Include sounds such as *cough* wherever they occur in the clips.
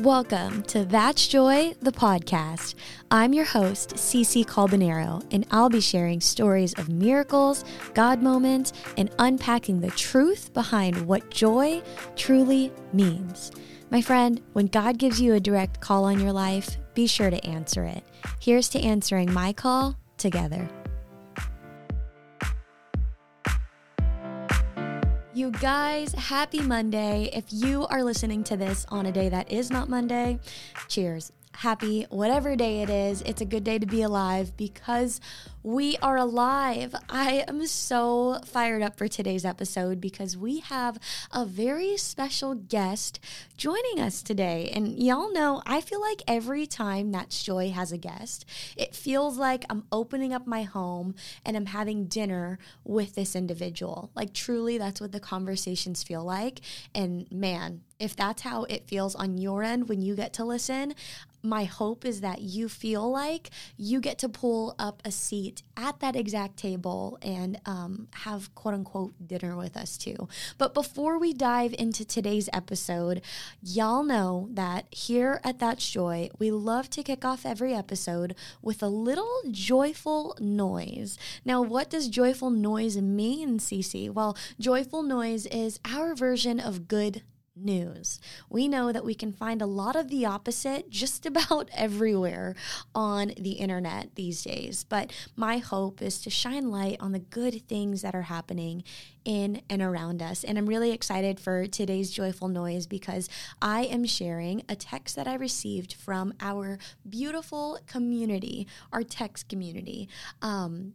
Welcome to That's Joy, the podcast. I'm your host, Cece Calbonero, and I'll be sharing stories of miracles, God moments, and unpacking the truth behind what joy truly means. My friend, when God gives you a direct call on your life, be sure to answer it. Here's to answering my call together. You guys, happy Monday. If you are listening to this on a day that is not Monday, cheers. Happy whatever day it is. It's a good day to be alive because we are alive. I am so fired up for today's episode because we have a very special guest joining us today. And y'all know, I feel like every time That's Joy has a guest, it feels like I'm opening up my home and I'm having dinner with this individual. Like, truly, that's what the conversations feel like. And man, if that's how it feels on your end when you get to listen, my hope is that you feel like you get to pull up a seat at that exact table and um, have quote unquote dinner with us too. But before we dive into today's episode, y'all know that here at That's Joy, we love to kick off every episode with a little joyful noise. Now, what does joyful noise mean, Cece? Well, joyful noise is our version of good news. We know that we can find a lot of the opposite *laughs* just about everywhere on the internet these days. But my hope is to shine light on the good things that are happening in and around us. And I'm really excited for today's joyful noise because I am sharing a text that I received from our beautiful community, our text community. Um,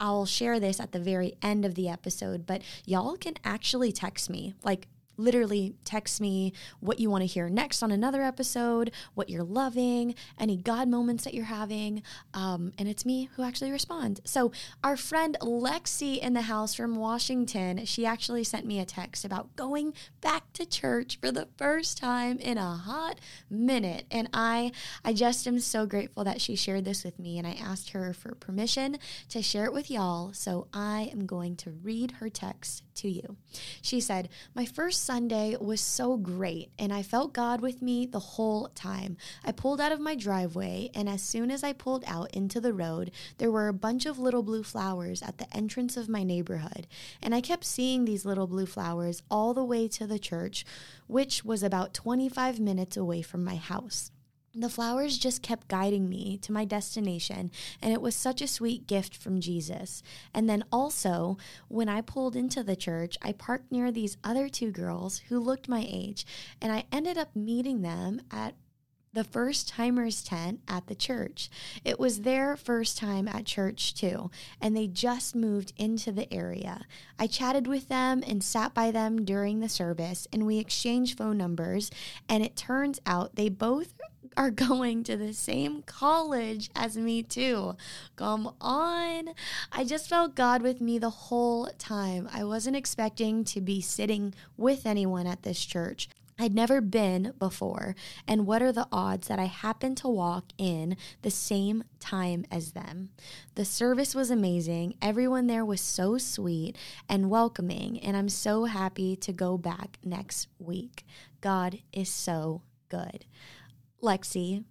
I'll share this at the very end of the episode, but y'all can actually text me. Like, literally text me what you want to hear next on another episode, what you're loving, any God moments that you're having. Um, and it's me who actually responds. So, our friend Lexi in the house from Washington, she actually sent me a text about going back to church for the first time in a hot minute. And I, I just am so grateful that she shared this with me. And I asked her for permission to share it with y'all. So, I am going to read her text to you. She said, My first Sunday was so great, and I felt God with me the whole time. I pulled out of my driveway, and as soon as I pulled out into the road, there were a bunch of little blue flowers at the entrance of my neighborhood. And I kept seeing these little blue flowers all the way to the church, which was about 25 minutes away from my house the flowers just kept guiding me to my destination, and it was such a sweet gift from Jesus. And then also, when I pulled into the church, I parked near these other two girls who looked my age, and I ended up meeting them at the first timers tent at the church. It was their first time at church too, and they just moved into the area. I chatted with them and sat by them during the service, and we exchanged phone numbers. And it turns out they both are going to the same college as me, too. Come on. I just felt God with me the whole time. I wasn't expecting to be sitting with anyone at this church. I'd never been before, and what are the odds that I happened to walk in the same time as them? The service was amazing. Everyone there was so sweet and welcoming, and I'm so happy to go back next week. God is so good. Lexi,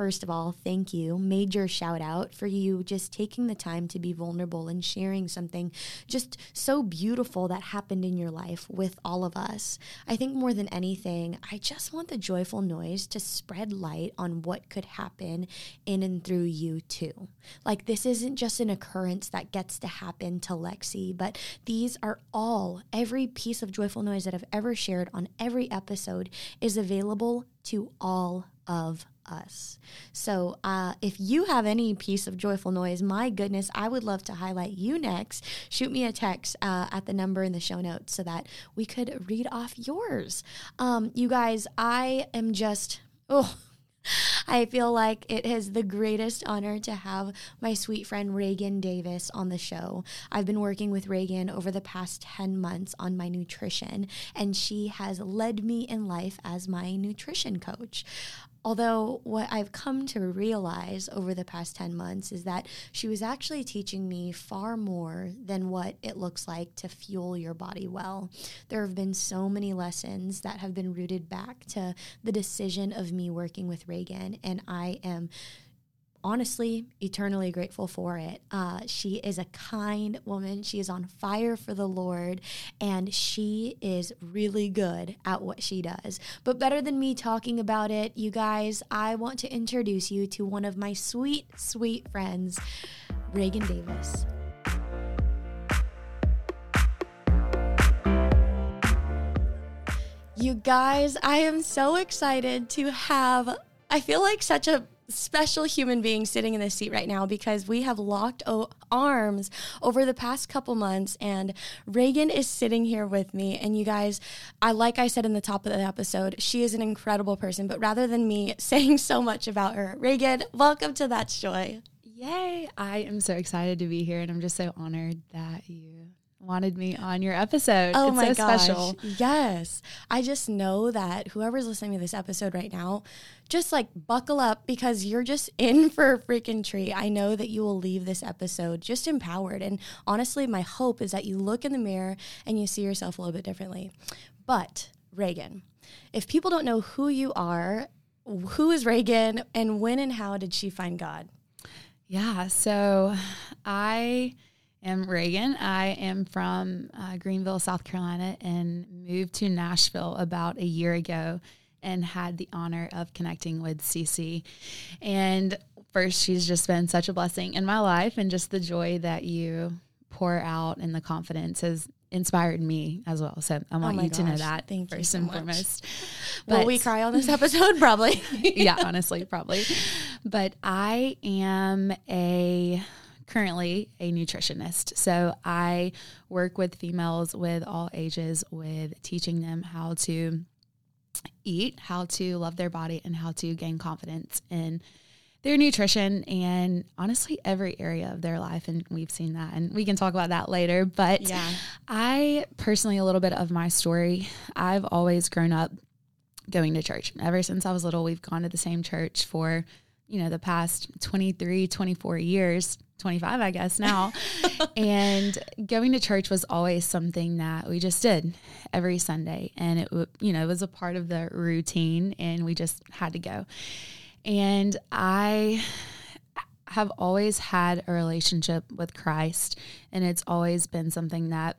First of all, thank you. Major shout out for you just taking the time to be vulnerable and sharing something just so beautiful that happened in your life with all of us. I think more than anything, I just want the joyful noise to spread light on what could happen in and through you too. Like, this isn't just an occurrence that gets to happen to Lexi, but these are all, every piece of joyful noise that I've ever shared on every episode is available to all of us. So, uh, if you have any piece of joyful noise, my goodness, I would love to highlight you next. Shoot me a text uh, at the number in the show notes so that we could read off yours. Um, you guys, I am just, oh, *laughs* I feel like it is the greatest honor to have my sweet friend Reagan Davis on the show. I've been working with Reagan over the past 10 months on my nutrition, and she has led me in life as my nutrition coach. Although, what I've come to realize over the past 10 months is that she was actually teaching me far more than what it looks like to fuel your body well. There have been so many lessons that have been rooted back to the decision of me working with Reagan, and I am honestly eternally grateful for it. Uh, she is a kind woman. She is on fire for the Lord, and she is really good at what she does. But better than me talking about it, you guys, I want to introduce you to one of my sweet, sweet friends, Reagan Davis. You guys, I am so excited to have, I feel like such a special human being sitting in this seat right now because we have locked o- arms over the past couple months and Reagan is sitting here with me. And you guys I like I said in the top of the episode she is an incredible person. But rather than me *laughs* saying so much about her Reagan welcome to That's Joy. Yay. I am so excited to be here and I'm just so honored that you wanted me on your episode. Oh it's my so gosh. special. Yes. I just know that whoever's listening to this episode right now, just like buckle up because you're just *laughs* in for a freaking treat. I know that you will leave this episode just empowered. And honestly, my hope is that you look in the mirror and you see yourself a little bit differently. But, Reagan, if people don't know who you are, who is Reagan and when and how did she find God? Yeah, so I am Reagan. I am from uh, Greenville, South Carolina, and moved to Nashville about a year ago and had the honor of connecting with Cece. And first, she's just been such a blessing in my life, and just the joy that you pour out and the confidence has inspired me as well. So I want Oh you to know that thank you first so and foremost. Will we cry on this episode? *laughs* Probably. *laughs* yeah, honestly, probably. But I am a currently a nutritionist. So I work with females with all ages with teaching them how to eat, how to love their body and how to gain confidence in their nutrition and honestly every area of their life and we've seen that and we can talk about that later but Yeah. I personally a little bit of my story I've always grown up going to church ever since I was little we've gone to the same church for you know the past 23 24 years 25 I guess now *laughs* and going to church was always something that we just did every Sunday and it w- you know it was a part of the routine and we just had to go and I have always had a relationship with Christ, and it's always been something that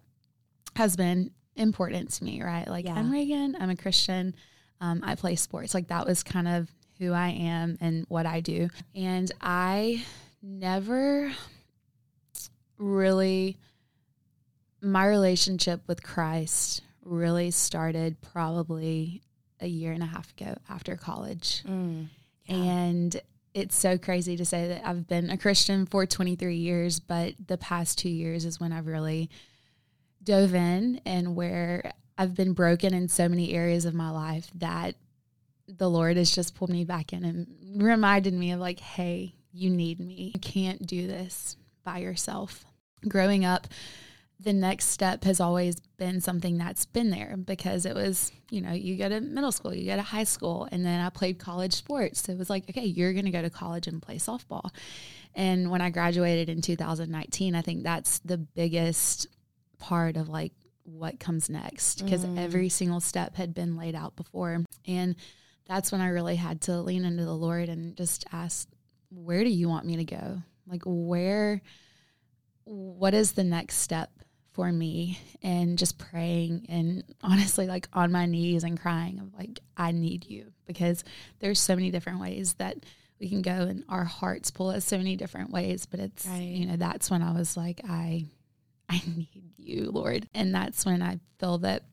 has been important to me, right? Like, Yeah. I'm Reagan, I'm a Christian, um, I play sports. Like, that was kind of who I am and what I do. And I never really, my relationship with Christ really started probably a year and a half ago after college. Mm. And it's so crazy to say that I've been a Christian for 23 years, but the past two years is when I've really dove in and where I've been broken in so many areas of my life that the Lord has just pulled me back in and reminded me of like, hey, you need me. You can't do this by yourself. Growing up, the next step has always been something that's been there because it was, you know, you go to middle school, you go to high school, and then I played college sports. So it was like, okay, you're going to go to college and play softball. And when I graduated in 2019, I think that's the biggest part of like what comes next because mm. every single step had been laid out before. And that's when I really had to lean into the Lord and just ask, where do you want me to go? Like, where, what is the next step for me? And just praying and *laughs* honestly, like on my knees and crying of like, I need you because there's so many different ways that we can go and our hearts pull us so many different ways. But it's, Right. you know, that's when I was like, I, I *laughs* need you, Lord. And that's when I feel that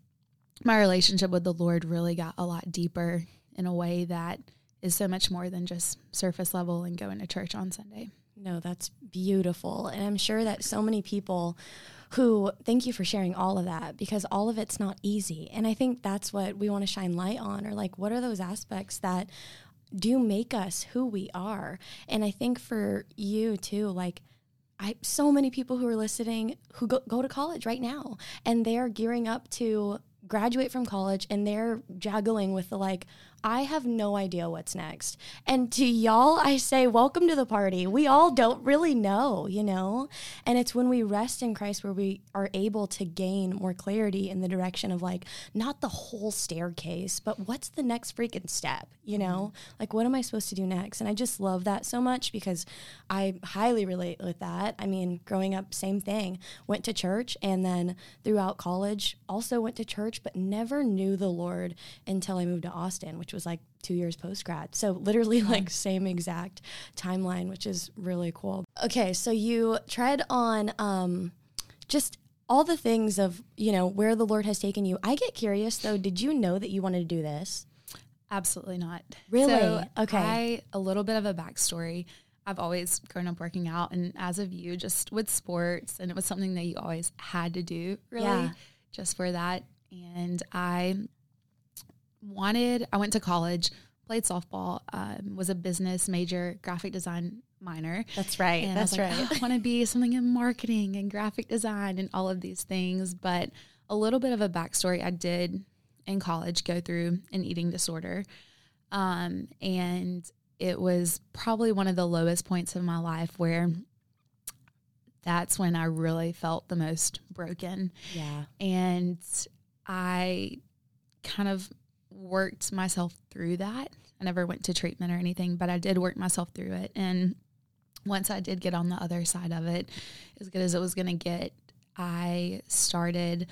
my relationship with the Lord really got a lot deeper in a way that is so much more than just surface level and going to church on Sunday. No, that's beautiful. And I'm sure that so many people who thank you for sharing all of that because all of it's not easy. And I think that's what we want to shine light on or like what are those aspects that do make us who we are. And I think for you too, like I so many people who are listening who go, go to college right now and they're gearing up to graduate from college and they're juggling with the like I have no idea what's next. And to y'all, I say, welcome to the party. We all don't really know, you know? And it's when we rest in Christ where we are able to gain more clarity in the direction of like, not the whole staircase, but what's the next freaking step, you know? Mm-hmm. Like, what am I supposed to do next? And I just love that so much because I highly relate with that. I mean, growing up, same thing. Went to church and then throughout college, also went to church, but never knew the Lord until I moved to Austin, which was like two years post grad. So literally like same exact timeline, which is really cool. Okay, so you tread on um, just all the things of you know where the Lord has taken you. I get curious though. Did you know that you wanted to do this? Absolutely not. Really? So okay. I, a little bit of a backstory. I've always grown up working out, and as of you, just with sports, and it was something that you always had to do, really, yeah. just for that. And I wanted, I went to college, played softball, um, was a business major, graphic design minor. That's right. And That's I right. Oh, I want to be something in marketing and graphic design and all of these things. But a little bit of a backstory I did in college go through an eating disorder. Um, and it was probably one of the lowest points of my life where that's when I really felt the most broken. Yeah. And I kind of worked myself through that. I never went to treatment or anything, but I did work myself through it. And once I did get on the other side of it, as good as it was going to get, I started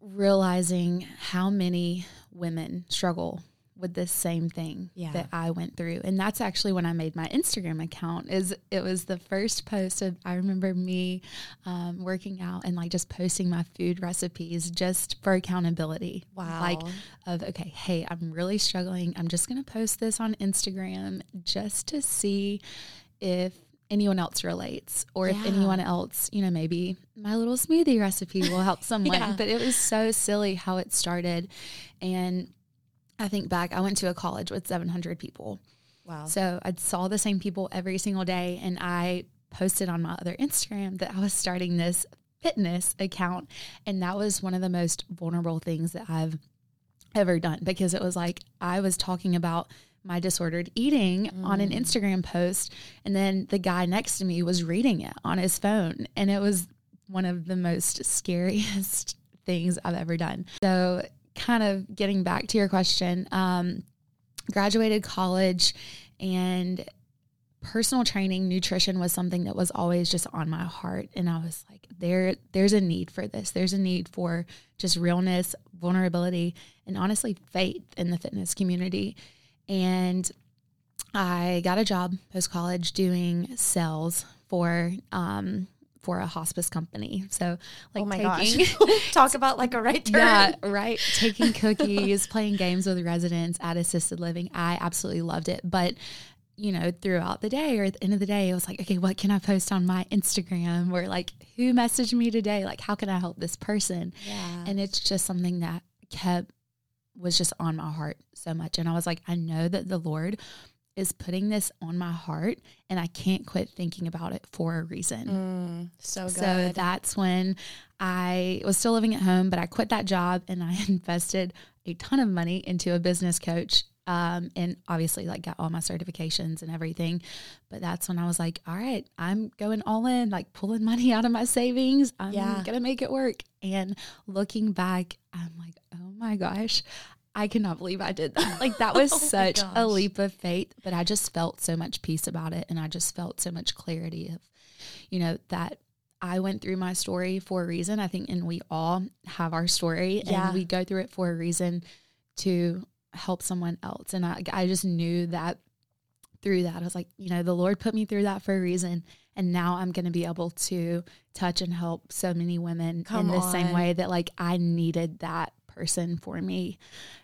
realizing how many women struggle with this same thing yeah. that I went through. And that's actually when I made my Instagram account is it was the first post of I remember me um, working out and like just posting my food recipes just for accountability. Wow. Like of okay, hey, I'm really struggling. I'm just going to post this on Instagram just to see if anyone else relates or yeah. if anyone else, you know, maybe my little smoothie recipe will help *laughs* someone. yeah. But it was so silly how it started and I think back, I went to a college with 700 people. Wow. So I saw the same people every single day. And I posted on my other Instagram that I was starting this fitness account. And that was one of the most vulnerable things that I've ever done because it was like I was talking about my disordered eating mm. on an mm. Instagram post. And then the guy next to me was reading it on his phone. And it was one of the most scariest *laughs* things I've ever done. So kind of getting back to your question, um, graduated college and personal training nutrition was something that was always just on my heart. And i was like there there's a need for this. There's a need for just realness vulnerability and honestly faith in the fitness community. And i got a job post college doing sales for um, for a hospice company. So like oh my taking, *laughs* gosh. talk about like a right turn. Yeah, right. Taking cookies, playing games with residents at assisted living. I absolutely loved it. But you know, throughout the day or at the end of the day, it was like, okay, what can I post on my Instagram? Or like, who messaged me today? Like, how can I help this person? Yeah. And it's just something that kept was just on my heart so much. And I was like, I know that the Lord is putting this on my heart and I can't quit thinking about it for a reason. Mm, so good. So that's when I was still living at home, but I quit that job and I *laughs* invested a ton of money into a business coach. Um, and obviously like got all my certifications and everything. But that's when I was like, all right, I'm going all in, like pulling money out of my savings. I'm yeah. gonna make it work. And looking back, I'm like, oh my gosh, I cannot believe I did that. Like that *laughs* was oh such a leap of faith, but I just felt so much peace about it and I just felt so much clarity of you know that I went through my story for a reason. I think and we all have our story yeah. and we go through it for a reason to help someone else. And I I just knew that through that. I was like, you know, the Lord put me through that for a reason. And now I'm going to be able to touch and help so many women Come in the on. same way that like I needed that person for me.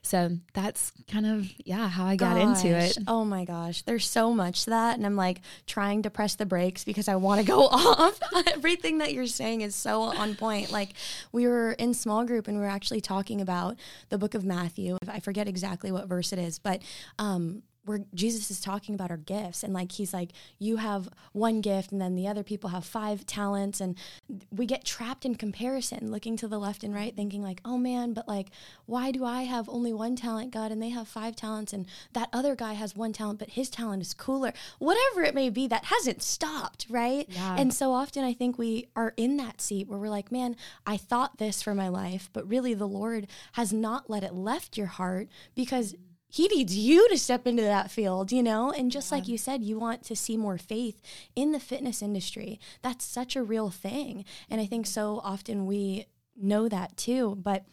So that's kind of, yeah, how I got gosh. into it. Oh my gosh. There's so much that. And I'm like trying to press the brakes because I want to go *laughs* off. *laughs* Everything that you're saying is so on point. Like we were in small group and we were actually talking about the book of Matthew. I forget exactly what verse it is, but um, where Jesus is talking about our gifts. And like he's like you have one gift and then the other people have five talents. And we get trapped in comparison looking to the left and right thinking like oh man but like why do I have only one talent God and they have five talents and that other guy has one talent but his talent is cooler? Whatever it may be that hasn't stopped right? Yeah. and so often I think we are in that seat where we're like man I thought this for my life but really the Lord has not let it left your heart because he needs you to step into that field, you know? And just like you said, you want to see more faith in the fitness industry. That's such a real thing. And I think so often we know that too. But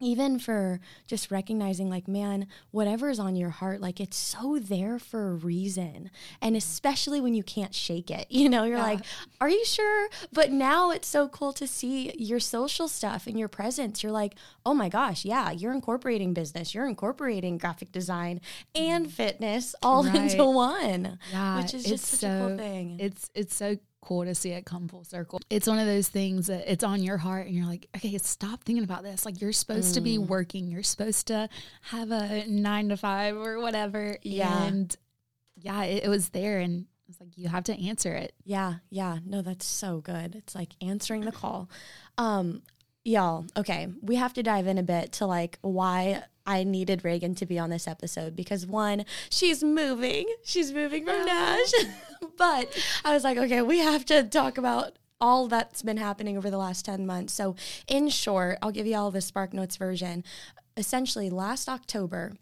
even for just recognizing like man whatever is on your heart like it's so there for a reason. And especially when you can't shake it *laughs* you know you're Yeah. like are you sure? But now it's so cool to see your social stuff and your presence. You're like oh my gosh yeah you're incorporating business you're incorporating graphic design and mm. fitness all *laughs* Right. into one Yeah, which is just such a cool thing. It's it's so cool to see it come full circle. It's one of those things that it's on your heart and you're like, okay, stop thinking about this. Like you're supposed to be Mm. working. You're supposed to have a nine to five or whatever. Yeah. And yeah, it, it was there and it's like you have to answer it. Yeah, yeah. No, that's so good. It's like answering the call. Um, y'all, okay, we have to dive in a bit to like why I needed Reagan to be on this episode because one, she's moving. She's moving from Nash. *laughs* *laughs* but I was like, okay, we have to talk about all that's been happening over the last 10 months. So, in short, I'll give you all the Spark Notes version. Essentially, last October,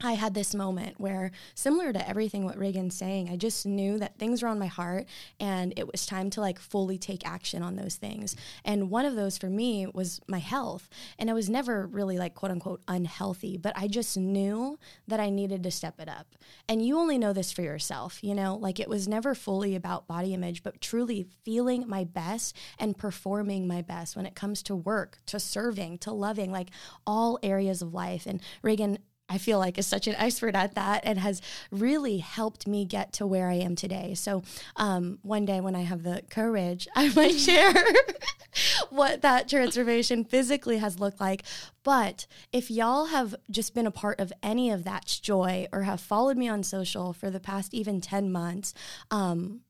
I had this moment where, similar to everything what Reagan's saying, I just knew that things were on my heart and it was time to like fully take action on those things. And one of those for me was my health. And I was never really like quote unquote unhealthy, but I just knew that I needed to step it up. And you only know this for yourself, you know, like it was never fully about body image, but truly feeling my best and performing my best when it comes to work, to serving, to loving, like all areas of life. And Reagan, I feel like is such an expert at that and has really helped me get to where I am today. So um, one day when I have the courage, *laughs* I might share *laughs* what that transformation physically has looked like. But if y'all have just been a part of any of that joy or have followed me on social for the past even 10 months, um,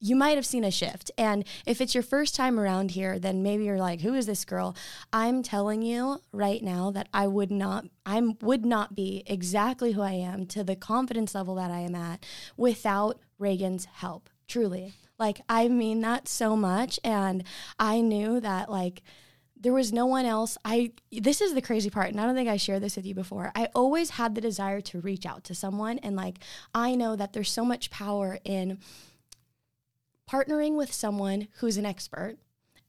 you might have seen a shift. And if it's your first time around here, then maybe you're like, who is this girl? I'm telling you right now that I would not I would not be exactly who I am to the confidence level that I am at without Reagan's help. Truly. Like I mean that so much and I knew that like there was no one else i this is the crazy part and i don't think i shared this with you before i always had the desire to reach out to someone and like i know that there's so much power in partnering with someone who's an expert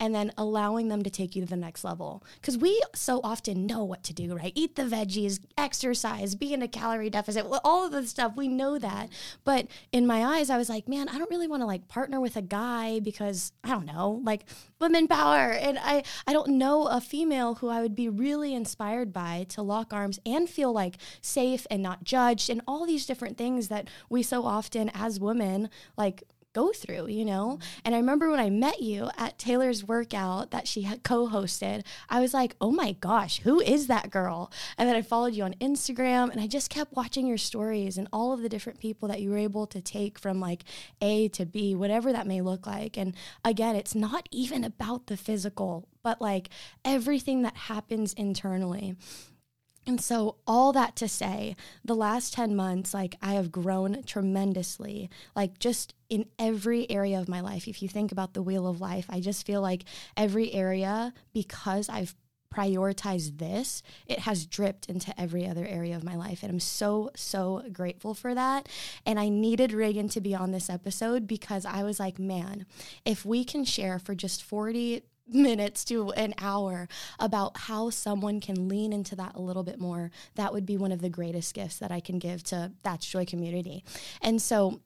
and then allowing them to take you to the next level. Because we so often know what to do, right? Eat the veggies, exercise, be in a calorie deficit, all of the stuff. We know that. But in my eyes, I was like, man, I don't really want to like partner with a guy because I don't know, like women power. And I, I don't know a female who I would be really inspired by to lock arms and feel like safe and not judged and all these different things that we so often as women like go through, you know? Mm-hmm. And I remember when I met you at Taylor's workout that she had co hosted, I was like, oh my gosh, who is that girl? And then I followed you on Instagram and I just kept watching your stories and all of the different people that you were able to take from like A to B, whatever that may look like. And again, it's not even about the physical, but like everything that happens internally. And so, all that to say, the last 10 months, like I have grown tremendously, like just in every area of my life. If you think about the wheel of life, I just feel like every area, because I've prioritized this, it has dripped into every other area of my life. And I'm so, so grateful for that. And I needed Reagan to be on this episode because I was like, man, if we can share for just 40 minutes to an hour about how someone can lean into that a little bit more, that would be one of the greatest gifts that I can give to That's Joy community. And so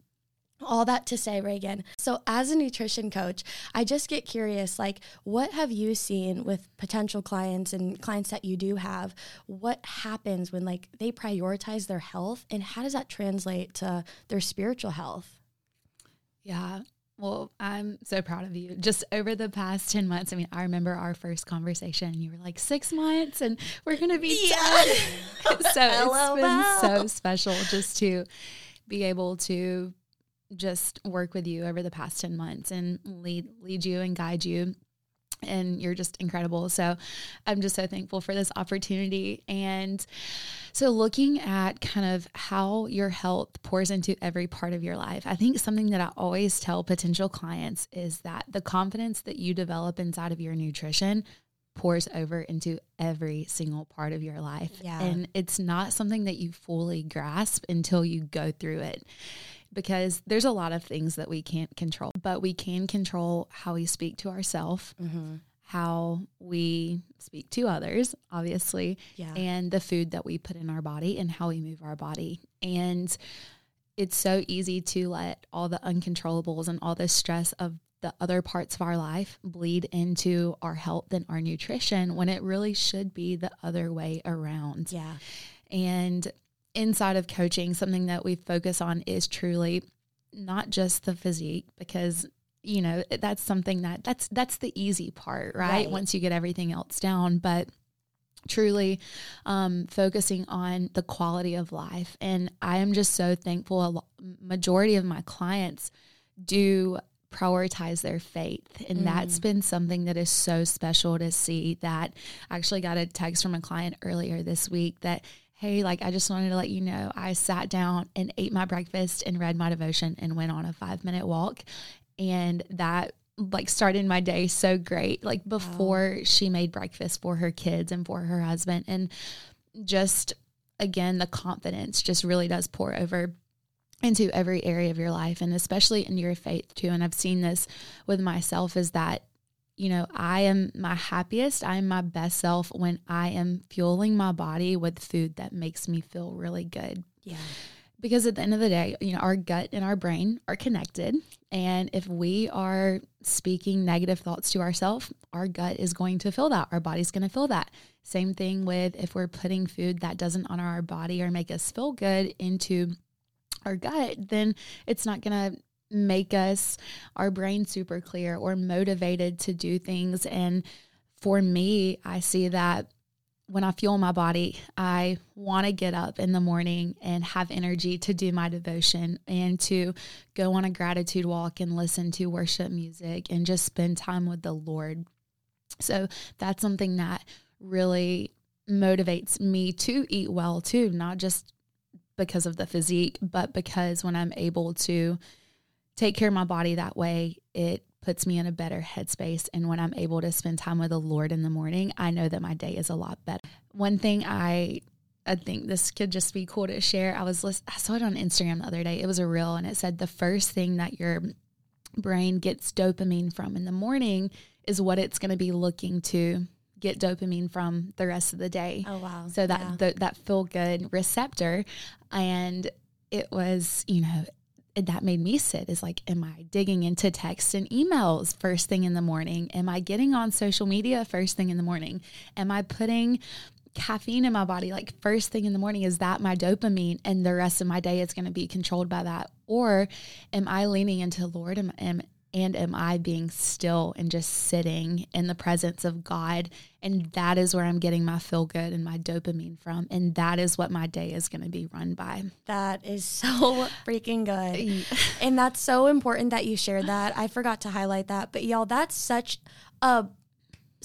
all that to say, Reagan. So, as a nutrition coach, I just get curious like, what have you seen with potential clients and clients that you do have? What happens when like they prioritize their health and how does that translate to their spiritual health? Yeah. Well, I'm so proud of you. Just over the past 10 months, I mean, I remember our first conversation. You were like, six months and we're going to be yeah. done. *laughs* so it's been so special just to be able to just work with you over the past 10 months and lead lead you and guide you and you're just incredible. So I'm just so thankful for this opportunity. And so, looking at kind of how your health pours into every part of your life, I think something that I always tell potential clients is that the confidence that you develop inside of your nutrition pours over into every single part of your life. Yeah. And it's not something that you fully grasp until you go through it because there's a lot of things that we can't control, but we can control how we speak to ourselves, mm-hmm. how we speak to others, obviously, yeah. and the food that we put in our body and how we move our body. And it's so easy to let all the uncontrollables and all the stress of the other parts of our life bleed into our health and our nutrition when it really should be the other way around. Yeah. And inside of coaching, something that we focus on is truly not just the physique because you know that's something that that's that's the easy part right, right. once you get everything else down but truly um, focusing on the quality of life and i am just so thankful a lo- majority of my clients do prioritize their faith and mm. that's been something that is so special to see that i actually got a text from a client earlier this week that hey, like I just wanted to let you know I sat down and ate my breakfast and read my devotion and went on a five minute walk. And that like started my day so great, like before wow. she made breakfast for her kids and for her husband. And just again, the confidence just really does pour over into every area of your life and especially in your faith too. And I've seen this with myself is that you know, I am my happiest, I am my best self when I am fueling my body with food that makes me feel really good. Yeah. Because at the end of the day, you know, our gut and our brain are connected. And if we are speaking negative thoughts to ourselves, our gut is going to feel that. Our body's going to feel that. Same thing with if we're putting food that doesn't honor our body or make us feel good into our gut, then it's not going to make us our brain super clear or motivated to do things. And for me i see that when i fuel my body i want to get up in the morning and have energy to do my devotion and to go on a gratitude walk and listen to worship music and just spend time with the lord. So that's something that really motivates me to eat well too not just because of the physique but because when i'm able to take care of my body that way, it puts me in a better headspace. And when I'm able to spend time with the Lord in the morning, I know that my day is a lot better. One thing I I think this could just be cool to share. I was list- I saw it on Instagram the other day. It was a reel and it said the first thing that your brain gets dopamine from in the morning is what it's going to be looking to get dopamine from the rest of the day. Oh wow. So that yeah. the, that feel good receptor and it was, you know, that made me sit is like, am I digging into texts and emails first thing in the morning? Am I getting on social media first thing in the morning? Am I putting caffeine in my body like first thing in the morning? Is that my dopamine? And the rest of my day is going to be controlled by that? Or am I leaning into Lord? Am, am, and am I being still and just sitting in the presence of God? And that is where I'm getting my feel good and my dopamine from. And that is what my day is going to be run by. That is *laughs* so freaking good. and that's so important that you shared that. I forgot to highlight that. But y'all, that's such a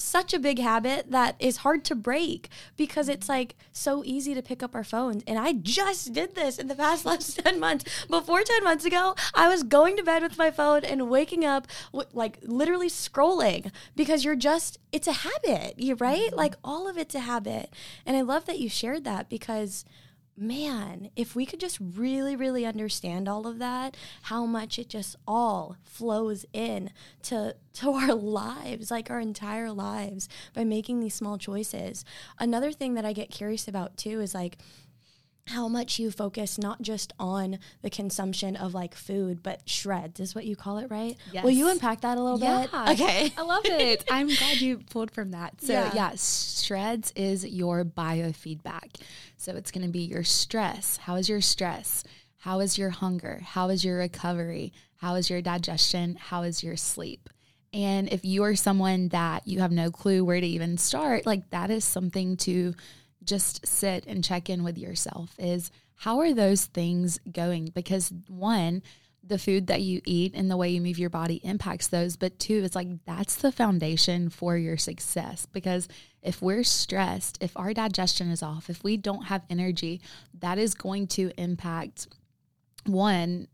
such a big habit that is hard to break because it's like so easy to pick up our phones. And I just did this in the past *laughs* last 10 months. Before 10 months ago, I was going to bed with my phone and waking up like literally scrolling because you're just, it's a habit, you right? Mm-hmm. Like all of it's a habit. And I love that you shared that because man, if we could just really, really understand all of that, how much it just all flows in to to *laughs* our lives, like our entire lives, by making these small choices. Another thing that I get curious about too is like how much you focus not just on the consumption of like food, but shreds is what you call it, right? Yes. Will you unpack that a little yeah. bit? Okay. *laughs* I love it. *laughs* I'm glad you pulled from that. So, yeah. yeah, shreds is your biofeedback. So, it's going to be your stress. How is your stress? How is your hunger? How is your recovery? How is your digestion? How is your sleep? And if you are someone that you have no clue where to even start, like that is something to just sit and check in with yourself is how are those things going? Because one, the food that you eat and the way you move your body impacts those. But two, it's like that's the foundation for your success. Because if we're stressed, if our digestion is off, if we don't have energy, that is going to impact one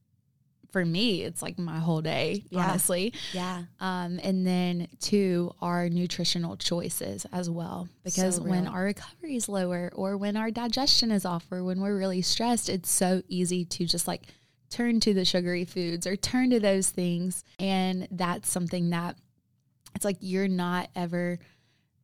for me, it's like my whole day, Yeah. honestly. Yeah. Um, and then two, our nutritional choices as well. Because So when our recovery is lower or when our digestion is off or when we're really stressed, it's so easy to just like turn to the sugary foods or turn to those things. And that's something that it's like you're not ever,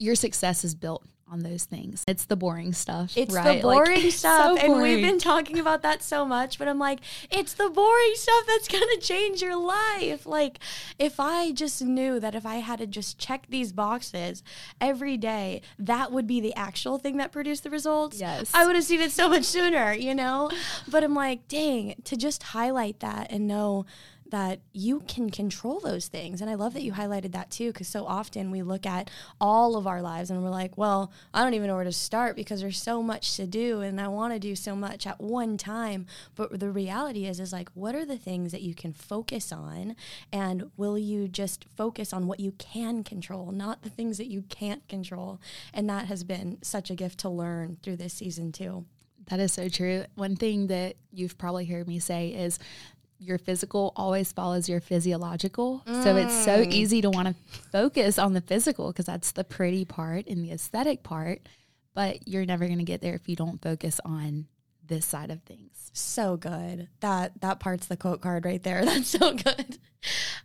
your success is built on those things. It's the boring stuff. It's right? the boring *laughs* it's stuff. so And we've been talking about that so much, but I'm like, it's the boring stuff that's going to change your life. Like, if I just knew that if I had to just check these boxes every day, that would be the actual thing that produced the results. Yes. I would have seen it so much sooner, you know? But I'm like, dang, to just highlight that and know that you can control those things. And I love that you highlighted that too, because so often we look at all of our lives and we're like, well, I don't even know where to start because there's so much to do and I want to do so much at one time. But the reality is, is like, what are the things that you can focus on? And will you just focus on what you can control, not the things that you can't control? And that has been such a gift to learn through this season too. That is so true. One thing that you've probably heard me say is your physical always follows your physiological. So it's so easy to want to focus on the physical because that's the pretty part and the aesthetic part, but you're never going to get there if you don't focus on this side of things. So good. That that part's the quote card right there. *laughs* That's so good.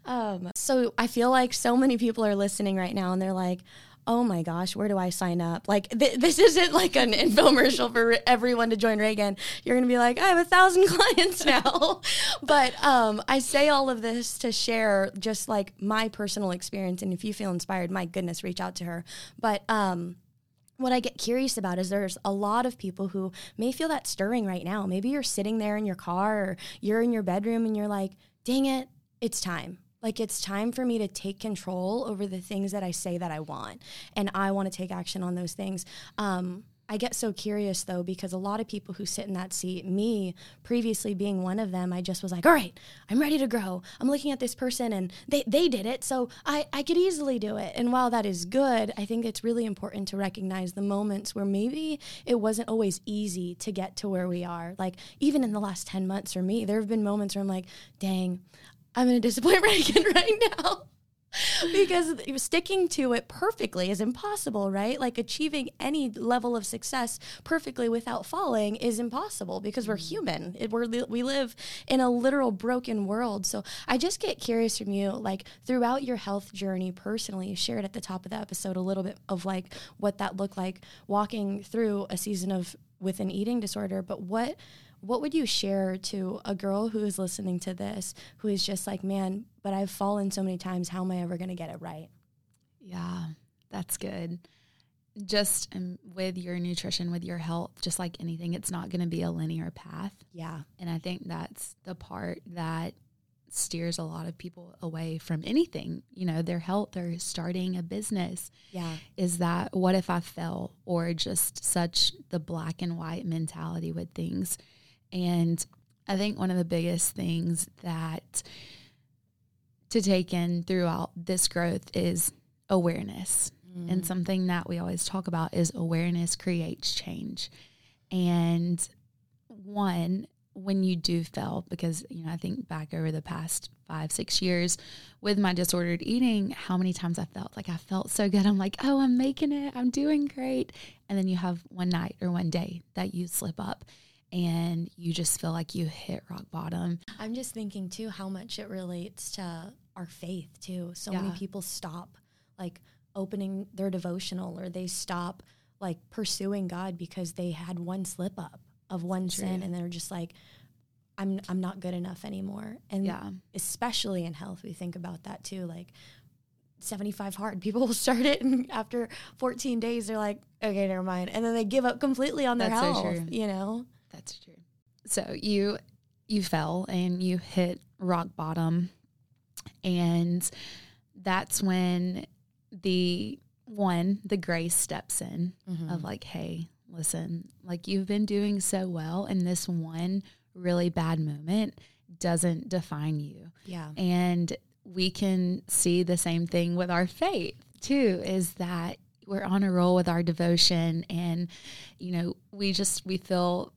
Um, so I feel like so many people are listening right now and they're like, "Oh my gosh, where do I sign up?" Like th- this isn't like an infomercial for everyone to join Reagan. You're gonna be like, "I have a thousand *laughs* clients now," but um, I say all of this to share just like my personal experience. And if you feel inspired, my goodness, reach out to her. But um, what I get curious about is there's a lot of people who may feel that stirring right now. Maybe you're sitting there in your car or you're in your bedroom and you're like, dang it, it's time. Like it's time for me to take control over the things that I say that I want. And I want to take action on those things. Um, I get so curious though, because a lot of people who sit in that seat, me previously being one of them, I just was like, all right, I'm ready to grow. I'm looking at this person and they, they did it. So I, I could easily do it. And while that is good, I think it's really important to recognize the moments where maybe it wasn't always easy to get to where we are. Like even in the last 10 months for me, there have been moments where I'm like, dang, I'm going to disappoint Reagan *laughs* right now because sticking to it perfectly is impossible, right? Like achieving any level of success perfectly without falling is impossible because we're mm. human. It, we're, we live in a literal broken world. So I just get curious from you, like throughout your health journey personally, you shared at the top of the episode a little bit of like what that looked like walking through a season of with an eating disorder, but what what would you share to a girl who is listening to this who is just like, man, but I've fallen so many times. How am I ever going to get it right? Yeah, that's good. Just um, with your nutrition, with your health, just like anything, it's not going to be a linear path. Yeah. And I think that's the part that steers a lot of people away from anything, you know, their health or starting a business. Yeah. Is that what if I fell or just such the black and white mentality with things? And I think one of the biggest things that to take in throughout this growth is awareness. And mm. something that we always talk about is awareness creates change. And one, when you do fail, because, you know, I think back over the past five, six years with my disordered eating, how many times I felt like I felt so good. I'm like, oh, I'm making it. I'm doing great. And then you have one night or one day that you slip up and you just feel like you hit rock bottom. I'm just thinking too how much it relates to our faith too. So many people stop like opening their devotional or they stop like pursuing God because they had one slip up of one sin and they're just like I'm I'm not good enough anymore. And Yeah. especially in health, we think about that too. Like 75 hard. *laughs* People will start it and after 14 days they're like, okay, never mind. And then they give up completely on their That's so health, true. you know? That's true. So you you fell and you hit rock bottom. And that's when the one, the grace steps in mm-hmm. of like, hey, listen, like you've been doing so well, and this one really bad moment doesn't define you. Yeah. And we can see the same thing with our faith too, is that we're on a roll with our devotion and, you know, we just, we feel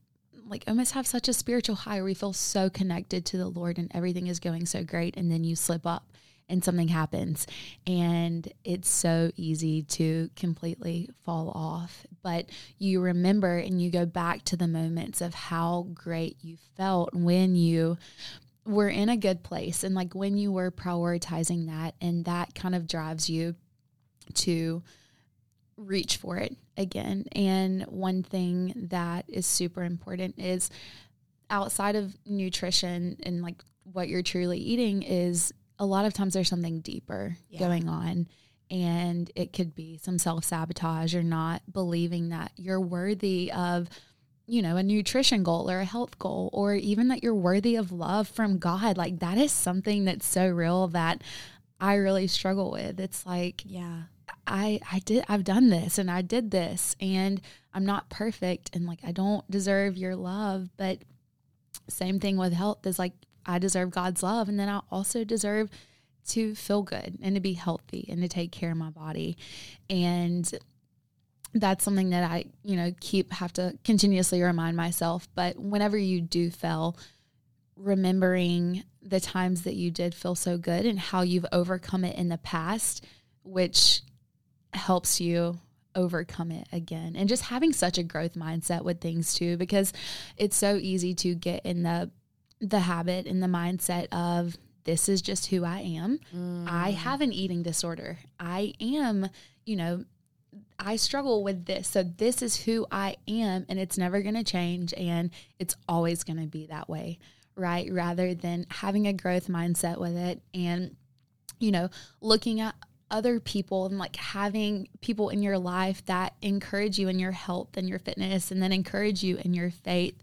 like almost have such a spiritual high where we feel so connected to the Lord and everything is going so great. And then you slip up and something happens and it's so easy to completely fall off but you remember and you go back to the moments of how great you felt when you were in a good place and like when you were prioritizing that and that kind of drives you to reach for it again. And one thing that is super important is outside of nutrition and like what you're truly eating is a lot of times there's something deeper yeah. going on. And it could be some self-sabotage or not believing that you're worthy of you know a nutrition goal or a health goal or even that you're worthy of love from God. Like that is something that's so real that I really struggle with. It's like yeah I I did I've done this and I did this and I'm not perfect and like I don't deserve your love but same thing with health is like I deserve God's love. And then I also deserve to feel good and to be healthy and to take care of my body. And that's something that I, you know, keep have to continuously remind myself. But whenever you do fail, remembering the times that you did feel so good and how you've overcome it in the past, which helps you overcome it again. And just having such a growth mindset with things too, because it's so easy to get in the the habit and the mindset of this is just who I am. Mm. I have an eating disorder. I am, you know, I struggle with this. So this is who I am and it's never going to change and it's always going to be that way, right? Rather than having a growth mindset with it and you know, looking at other people and like having people in your life that encourage you in your health and your fitness and then encourage you in your faith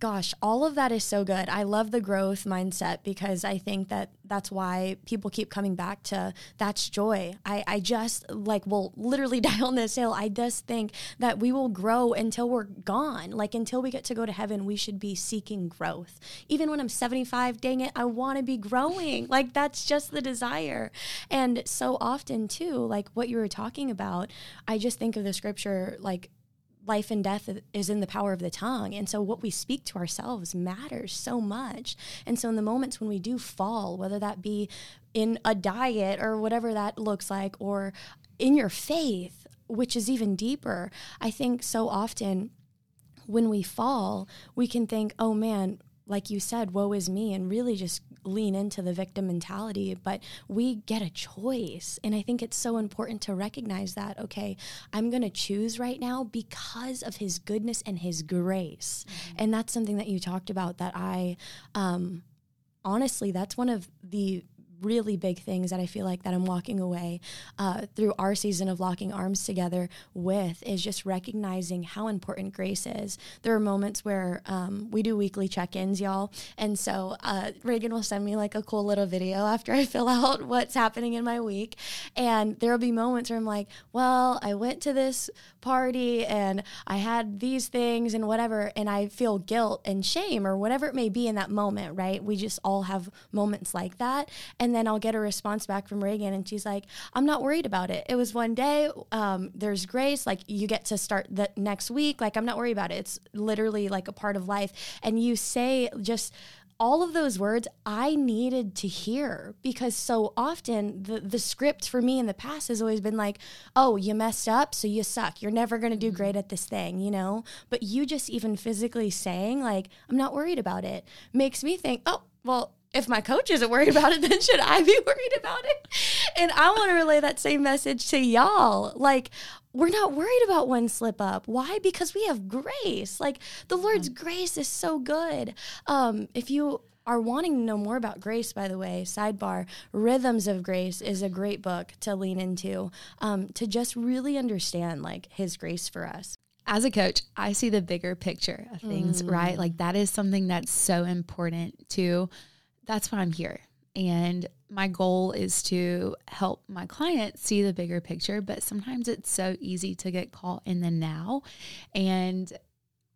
gosh, all of that is so good. I love the growth mindset because I think that that's why people keep coming back to that's joy. I, I just like will literally *laughs* die on this hill. I just think that we will grow until we're gone. Like until we get to go to heaven, we should be seeking growth. Even when I'm 75, dang it, I want to be growing. *laughs* Like that's just the desire. And so often too, like what you were talking about, I just think of the scripture like life and death is in the power of the tongue. And so what we speak to ourselves matters so much. And so in the moments when we do fall, whether that be in a diet or whatever that looks like, or in your faith, which is even deeper, I think so often when we fall, we can think, oh man, like you said, woe is me, and really just lean into the victim mentality, but we get a choice. And I think it's so important to recognize that, okay, I'm going to choose right now because of his goodness and his grace. Mm-hmm. And that's something that you talked about that I, um, honestly, that's one of the really big things that I feel like that I'm walking away uh, through our season of locking arms together with is just recognizing how important grace is. There are moments where um, we do weekly check-ins, y'all, and so uh, Reagan will send me like a cool little video after I *laughs* fill out what's happening in my week, and there will be moments where I'm like, well, I went to this party and I had these things and whatever, and I feel guilt and shame or whatever it may be in that moment, right? We just all have moments like that, and and then I'll get a response back from Reagan, and she's like, I'm not worried about it. It was one day. Um, there's grace. Like, you get to start the next week. Like, I'm not worried about it. It's literally like a part of life. And you say just, all of those words I needed to hear because so often the, the script for me in the past has always been like, oh, you messed up, so you suck. You're never going to do great at this thing, you know? But you just even physically saying, like, I'm not worried about it, makes me think, oh, well, if my coach isn't worried about it, *laughs* then should I be worried about it? And I want to relay that same message to y'all. Like, we're not worried about one slip up. Why? Because we have grace. Like, the Lord's grace is so good. Um, if you are wanting to know more about grace, by the way, sidebar, Rhythms of Grace is a great book to lean into um, to just really understand like His grace for us. as a coach, I see the bigger picture of things, mm. right? Like that is something that's so important to that's why I'm here. And my goal is to help my clients see the bigger picture, but sometimes it's so easy to get caught in the now. And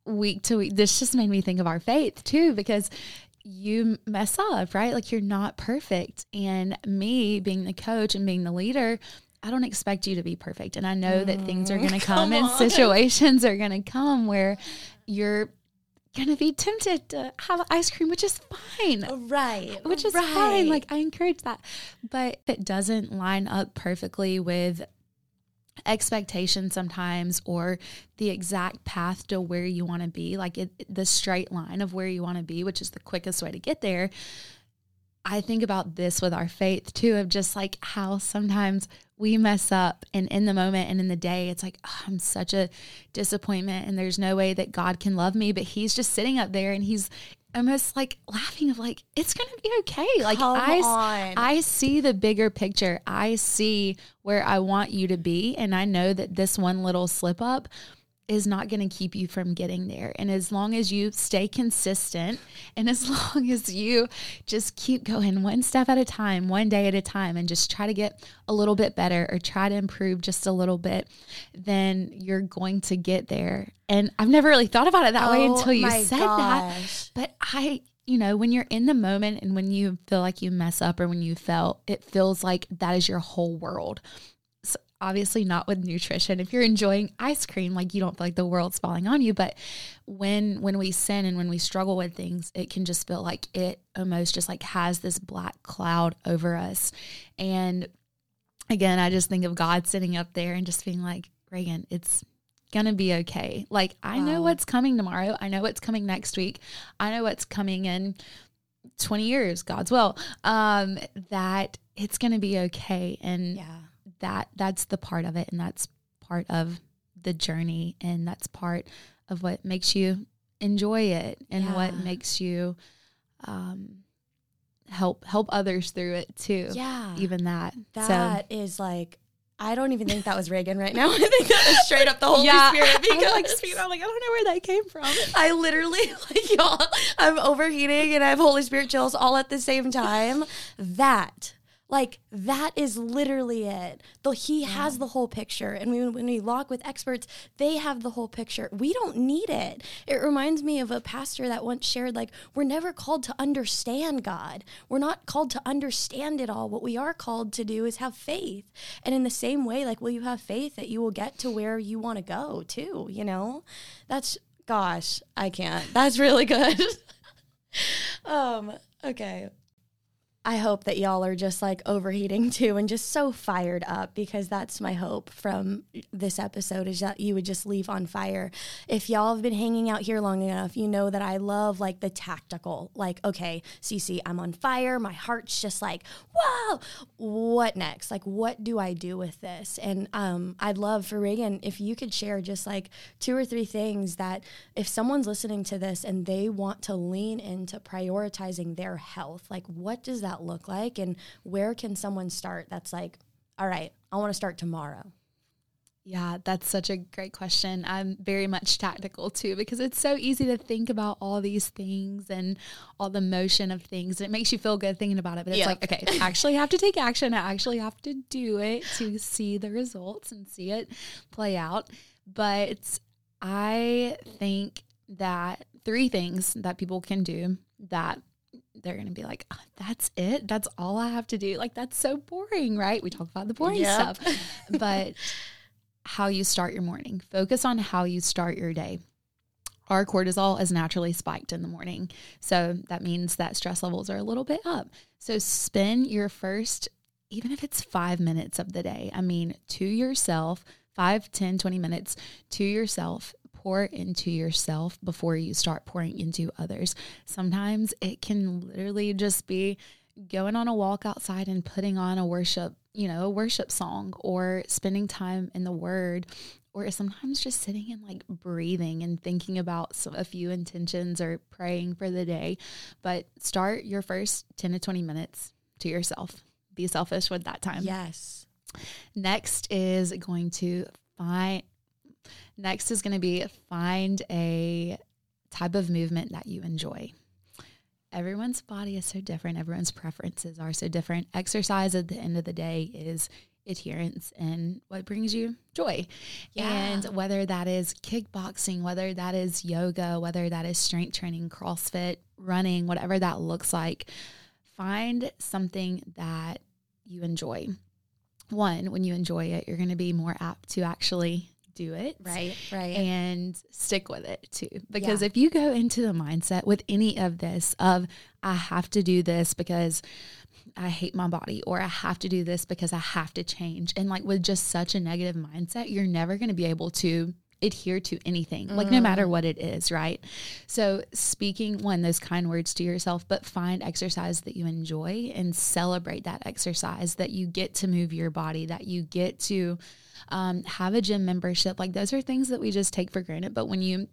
week to week, this just made me think of our faith too, because you mess up, right? Like you're not perfect. And me being the coach and being the leader, I don't expect you to be perfect. And I know that things are mm, going *laughs* to come, come and situations are going to come where you're going to be tempted to have ice cream, which is fine. Right. Which is right. fine. Like I encourage that. But it doesn't line up perfectly with expectations sometimes or the exact path to where you want to be like it, the straight line of where you want to be which is the quickest way to get there I think about this with our faith too, of just like how sometimes we mess up and in the moment and in the day, it's like, oh, I'm such a disappointment and there's no way that God can love me. But He's just sitting up there and He's almost like laughing of like, it's to be okay. Like, Come I, on. I see the bigger picture. I see where I want you to be. And I know that this one little slip up is not going to keep you from getting there. And as long as you stay consistent and as *laughs* long as you just keep going one step at a time, one day at a time, and just try to get a little bit better or try to improve just a little bit, then you're going to get there. And I've never really thought about it that oh way until you said gosh. that. But I, you know, when you're in the moment and when you feel like you mess up or when you felt, it feels like that is your whole world obviously not with nutrition. If you're enjoying ice cream, like you don't feel like the world's falling on you, but when when we sin and when we struggle with things, it can just feel like it almost just like has this black cloud over us. And again, I just think of God sitting up there and just being like, Reagan, it's gonna be okay. Like I wow. know what's coming tomorrow. I know what's coming next week. I know what's coming in 20 years, God's will. Um, that it's gonna be okay. And yeah that that's the part of it and that's part of the journey and that's part of what makes you enjoy it and yeah. what makes you um, help help others through it too. Yeah. Even that. That so. is like I don't even think that was Reagan right now. *laughs* I think that was straight up the Holy yeah, Spirit. Because I'm like, speaking, I'm like, I don't know where that came from. I literally, *laughs* like, y'all, I'm overheating and I have Holy Spirit chills all at the same time. That like that is literally it. Though he yeah. has the whole picture, and we, when we walk with experts, they have the whole picture. We don't need it. It reminds me of a pastor that once shared, like, we're never called to understand God. We're not called to understand it all. What we are called to do is have faith. And in the same way, like, will you have faith that you will get to where you want to go too? You know, that's gosh, I can't. That's really good. *laughs* um. Okay. I hope that y'all are just like overheating *laughs* too and just so fired up because that's my hope from this episode is that you would just leave on fire. If y'all have been hanging out here long enough, you know that I love like the tactical, like, okay, Cece, I'm on fire. My heart's just like, whoa, what next? Like, what do I do with this? And um, I'd love for Reagan if you could share just like two or three things that if someone's listening to this and they want to lean into prioritizing their health, like, what does that that look like? And where can someone start that's like, all right, I want to start tomorrow? Yeah, that's such a great question. I'm very much tactical too because it's so easy to think about all these things and all the motion of things. And it makes you feel good thinking about it, but it's like, okay, I *laughs* actually have to take action. I actually have to do it to see the results and see it play out. But I think that three things that people can do that they're going to be like, oh, that's it. That's all I have to do. Like, that's so boring, right? We talk about the boring yep. stuff. *laughs* but how you start your morning, focus on how you start your day. Our cortisol is naturally spiked in the morning. So that means that stress levels are a little bit up. So spend your first, even if it's five minutes of the day, I mean, to yourself, five, 10, 20 minutes to yourself pour into yourself before you start pouring into others. Sometimes it can literally just be going on a walk outside and putting on a worship, you know, a worship song or spending time in the word or sometimes just sitting and like breathing and thinking about some, a few intentions or praying for the day. But start your first 10 to 20 minutes to yourself. Be selfish with that time. Yes. Next is going to find Next is going to be find a type of movement that you enjoy. Everyone's body is so different. Everyone's preferences are so different. Exercise at the end of the day is adherence and what brings you joy. Yeah. And whether that is kickboxing, whether that is yoga, whether that is strength training, CrossFit, running, whatever that looks like, find something that you enjoy. One, when you enjoy it, you're going to be more apt to actually do it. Right, right. And stick with it too. Because yeah. if you go into the mindset with any of this of I have to do this because I hate my body or I have to do this because I have to change and like with just such a negative mindset, you're never going to be able to adhere to anything, like no matter mm. what it is, right? So, speaking one, those kind words to yourself, but find exercise that you enjoy and celebrate that exercise, that you get to move your body, that you get to um, have a gym membership. Like those are things that we just take for granted. But when you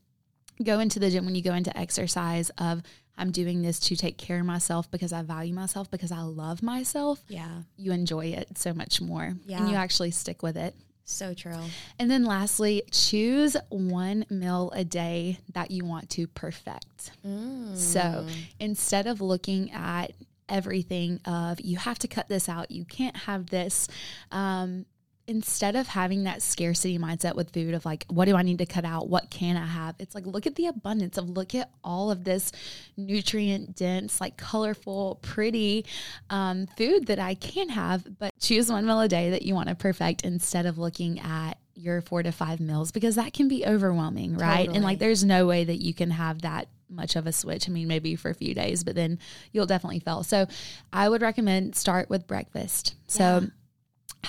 go into the gym, when you go into exercise of I'm doing this to take care of myself because I value myself, because I love myself. Yeah. You enjoy it so much more. Yeah. And you actually stick with it. So true. And then lastly, choose one meal a day that you want to perfect. Mm. So instead of looking at everything of you have to cut this out, you can't have this, um, instead of having that scarcity mindset with food of like, what do I need to cut out? What can I have? It's like, look at the abundance of look at all of this nutrient dense, like colorful, pretty um, food that I can have, but choose one meal a day that you want to perfect instead of looking at your four to five meals because that can be overwhelming, right? Totally. And like, there's no way that you can have that much of a switch. I mean, maybe for a few days, but then you'll definitely fail. So I would recommend start with breakfast. So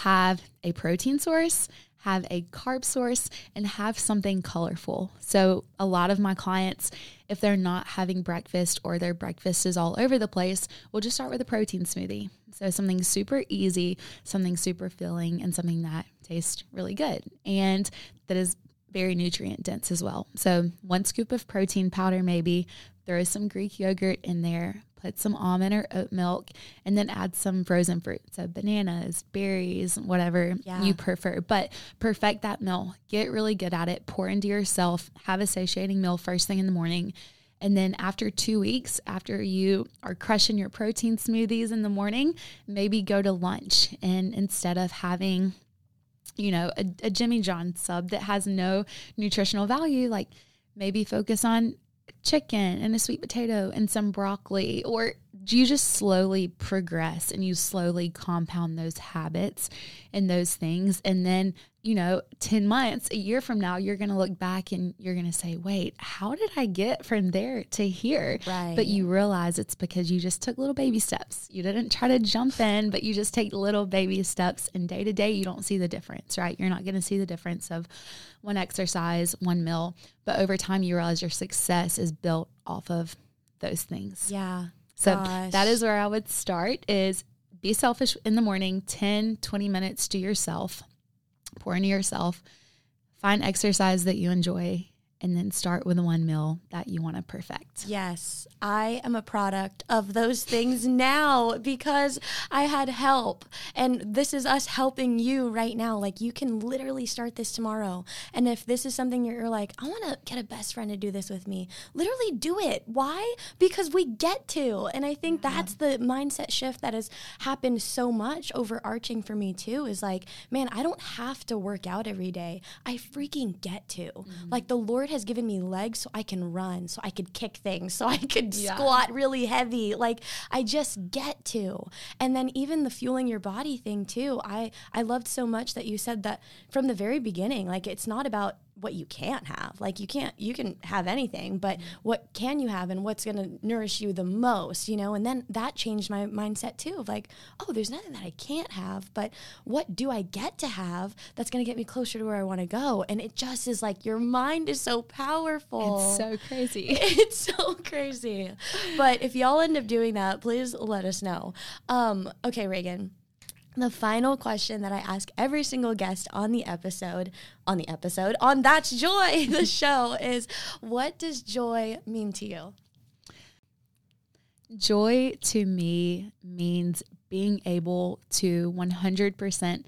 have a protein source, have a carb source, and have something colorful. So, a lot of my clients, if they're not having breakfast or their breakfast is all over the place, we'll just start with a protein smoothie. So, something super easy, something super filling, and something that tastes really good and that is very nutrient dense as well. So, one scoop of protein powder, maybe throw some Greek yogurt in there, put some almond or oat milk, and then add some frozen fruit. So bananas, berries, whatever yeah. you prefer. But perfect that meal. Get really good at it. Pour into yourself. Have a satiating meal first thing in the morning. And then after two weeks, after you are crushing your protein smoothies in the morning, maybe go to lunch. And instead of having, you know, a, a Jimmy John sub that has no nutritional value, like maybe focus on chicken and a sweet potato and some broccoli or you just slowly progress and you slowly compound those habits and those things? And then you know 10 months a year from now you're going to look back and you're going to say wait how did i get from there to here? Right. but you realize it's because you just took little baby steps. You didn't try to jump in but you just take little baby steps. And day to day you don't see the difference right? You're not going to see the difference of one exercise one meal. But over time you realize your success is built off of those things. Yeah so Gosh. that is where I would start is be selfish in the morning, 10, 20 minutes to yourself, pour into yourself, find exercise that you enjoy, and then start with the one meal that you want to perfect. Yes, I am a product of those things now because I had help. And this is us helping you right now. Like you can literally start this tomorrow. And if this is something you're like, I want to get a best friend to do this with me, literally do it. Why? Because we get to. And I think yeah. that's the mindset shift that has happened so much overarching for me too is like, man, I don't have to work out every day. I freaking get to. Mm-hmm. Like the Lord has given me legs so I can run, so I could kick things, *laughs* so I could yeah. squat really heavy. Like I just get to. And then even the fueling your body thing too. I I loved so much that you said that from the very beginning. Like it's not about what you can't have. Like you can't you can have anything, but mm-hmm. what can you have and what's going to nourish you the most, you know? And then that changed my mindset too of like, oh, there's nothing that I can't have, but what do I get to have that's going to get me closer to where I want to go? And it just is like your mind is so powerful. It's so crazy. *laughs* it's so crazy. But if y'all end up doing that, please let us know. Um, okay, Reagan the final question that I ask every single guest on the episode, on the episode, on That's Joy, *laughs* the show, is what does joy mean to you? Joy to me means being able to 100%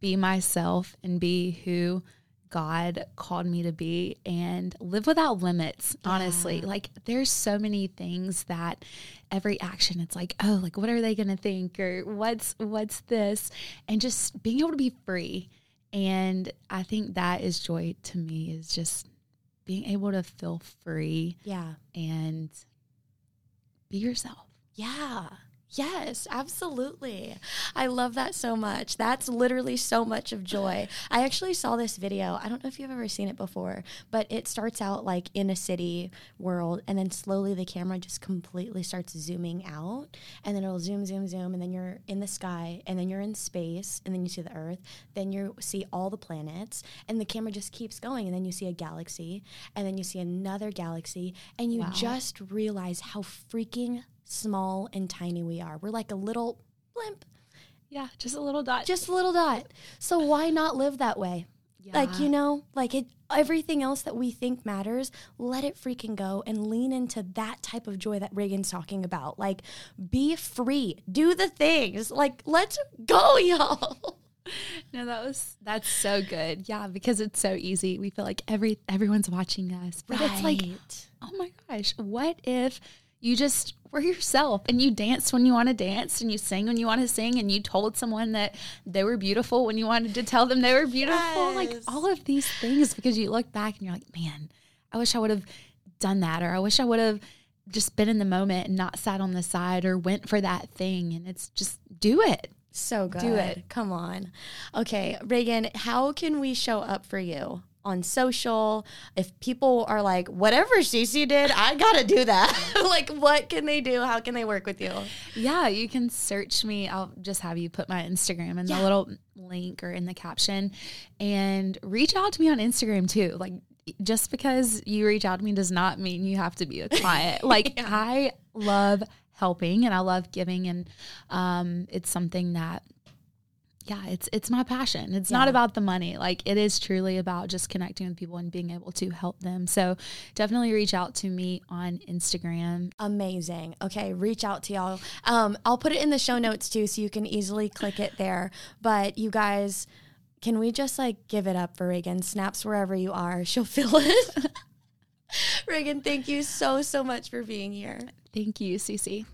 be myself and be who God called me to be and live without limits, honestly. Yeah. Like there's so many things that every action it's like, oh, like what are they going to think or what's what's this? And just being able to be free. And I think that is joy to me is just being able to feel free Yeah. and be yourself. Yeah. Yes, absolutely. I love that so much. That's literally so much of joy. I actually saw this video. I don't know if you've ever seen it before, but it starts out like in a city world and then slowly the camera just completely starts zooming out and then it'll zoom zoom zoom and then you're in the sky and then you're in space and then you see the earth, then you see all the planets and the camera just keeps going and then you see a galaxy and then you see another galaxy and you Wow. just realize how freaking small and tiny we are. We're like a little blimp, Yeah, just a little dot. just a little dot. So why not live that way? Like, you know, like it everything else that we think matters, let it freaking go and lean into that type of joy that Reagan's talking about. Like be free, do the things. Like let's go, *laughs* y'all. No, that was that's so good. Yeah, because it's so easy. We feel like every everyone's watching us. But it's like, oh my gosh, what if you just were yourself and you danced when you want to dance and you sang when you want to sing and you told someone that they were beautiful when you wanted to tell them they were beautiful? Like all of these things because you look back and you're like, man, I wish I would have done that or I wish I would have just been in the moment and not sat on the side or went for that thing and it's just do it. So good. Do it. Come on. Okay, Reagan, how can we show up for you on social? If people are like, whatever Cece did, I got to do that. *laughs* like, what can they do? How can they work with you? Yeah, you can search me. I'll just have you put my Instagram in Yeah. the little link or in the caption and reach out to me on Instagram too. Like just because you reach out to me does not mean you have to be a client. *laughs* Like I love helping and I love giving and um it's something that yeah, it's it's my passion. It's not about the money. Like it is truly about just connecting with people and being able to help them. So definitely reach out to me on Instagram. Amazing. Okay, reach out to y'all. Um, I'll put it in the show notes too, so you can easily click it there. But you guys, can we just like give it up for Reagan? Snaps wherever you are, *laughs* she'll feel it. *laughs* Reagan, thank you so so much for being here. Thank you, Cece.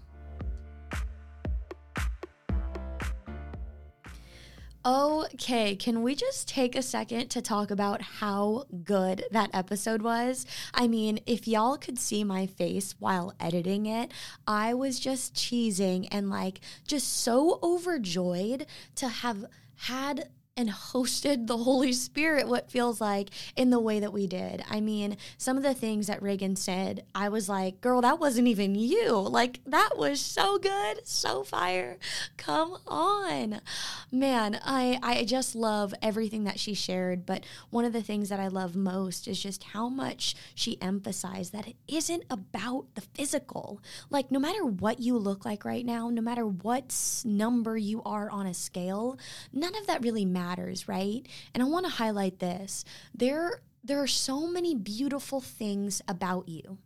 Okay, can we just take a second to talk about how good that episode was? I mean, if y'all could see my face while editing it, I was just cheesing and like just so overjoyed to have had and hosted the Holy Spirit, what feels like, in the way that we did. I mean, some of the things that Reagan said, I was like, girl, that wasn't even you. Like, that was so good, so fire. Come on. Man, I, I just love everything that she shared. But one of the things that I love most is just how much she emphasized that it isn't about the physical. Like, no matter what you look like right now, no matter what number you are on a scale, none of that really matters, right? And I want to highlight this. There, there are so many beautiful things about you.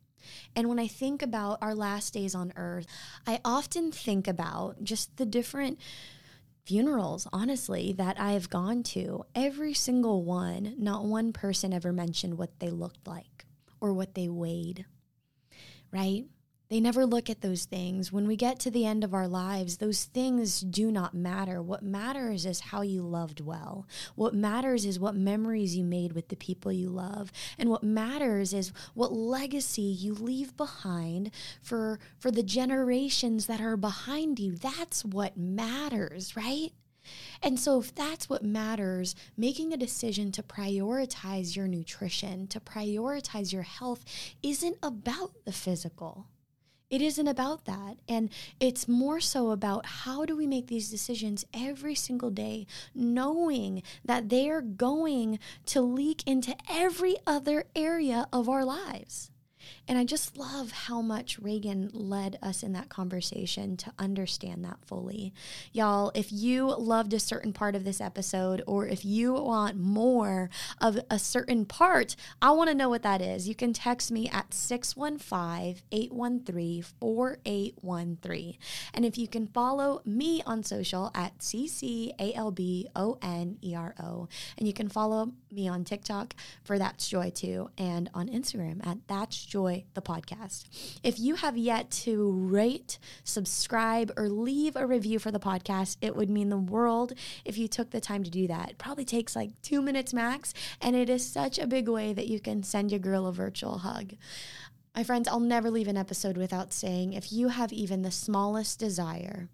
And when I think about our last days on earth, I often think about just the different funerals, honestly, that I have gone to. Every single one, not one person ever mentioned what they looked like or what they weighed, right? They never look at those things. When we get to the end of our lives, those things do not matter. What matters is how you loved well. What matters is what memories you made with the people you love. And what matters is what legacy you leave behind for for the generations that are behind you. That's what matters, right? And so, if that's what matters, making a decision to prioritize your nutrition, to prioritize your health, isn't about the physical. It isn't about that. And it's more so about how do we make these decisions every single day, knowing that they are going to leak into every other area of our lives. And I just love how much Reagan led us in that conversation to understand that fully. Y'all, if you loved a certain part of this episode or if you want more of a certain part, I want to know what that is. You can text me at 615 813 4813. And if you can follow me on social at CCALBONERO, and you can follow me on TikTok for That's Joy too, and on Instagram at That's Joy the podcast. If you have yet to rate, subscribe, or leave a review for the podcast, it would mean the world if you took the time to do that. It probably takes like two minutes max, and it is such a big way that you can send your girl a virtual hug. My friends, I'll never leave an episode without saying if you have even the smallest desire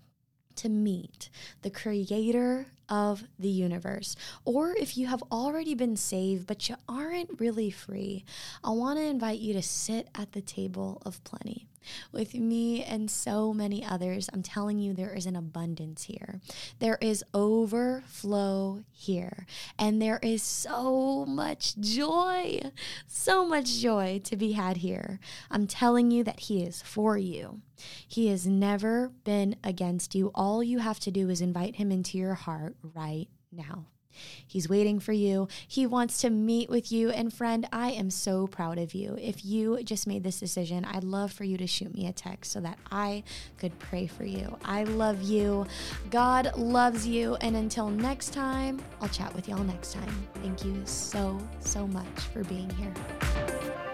to meet the creator of the universe, or if you have already been saved but you aren't really free, I want to invite you to sit at the table of plenty with me and so many others. I'm telling you, there is an abundance here. There is overflow here. And there is so much joy, so much joy to be had here. I'm telling you that He is for you. He has never been against you. All you have to do is invite Him into your heart right now. He's waiting for you. He wants to meet with you. And friend, I am so proud of you. If you just made this decision, I'd love for you to shoot me a text so that I could pray for you. I love you. God loves you. And until next time, I'll chat with y'all next time. Thank you so, so much for being here.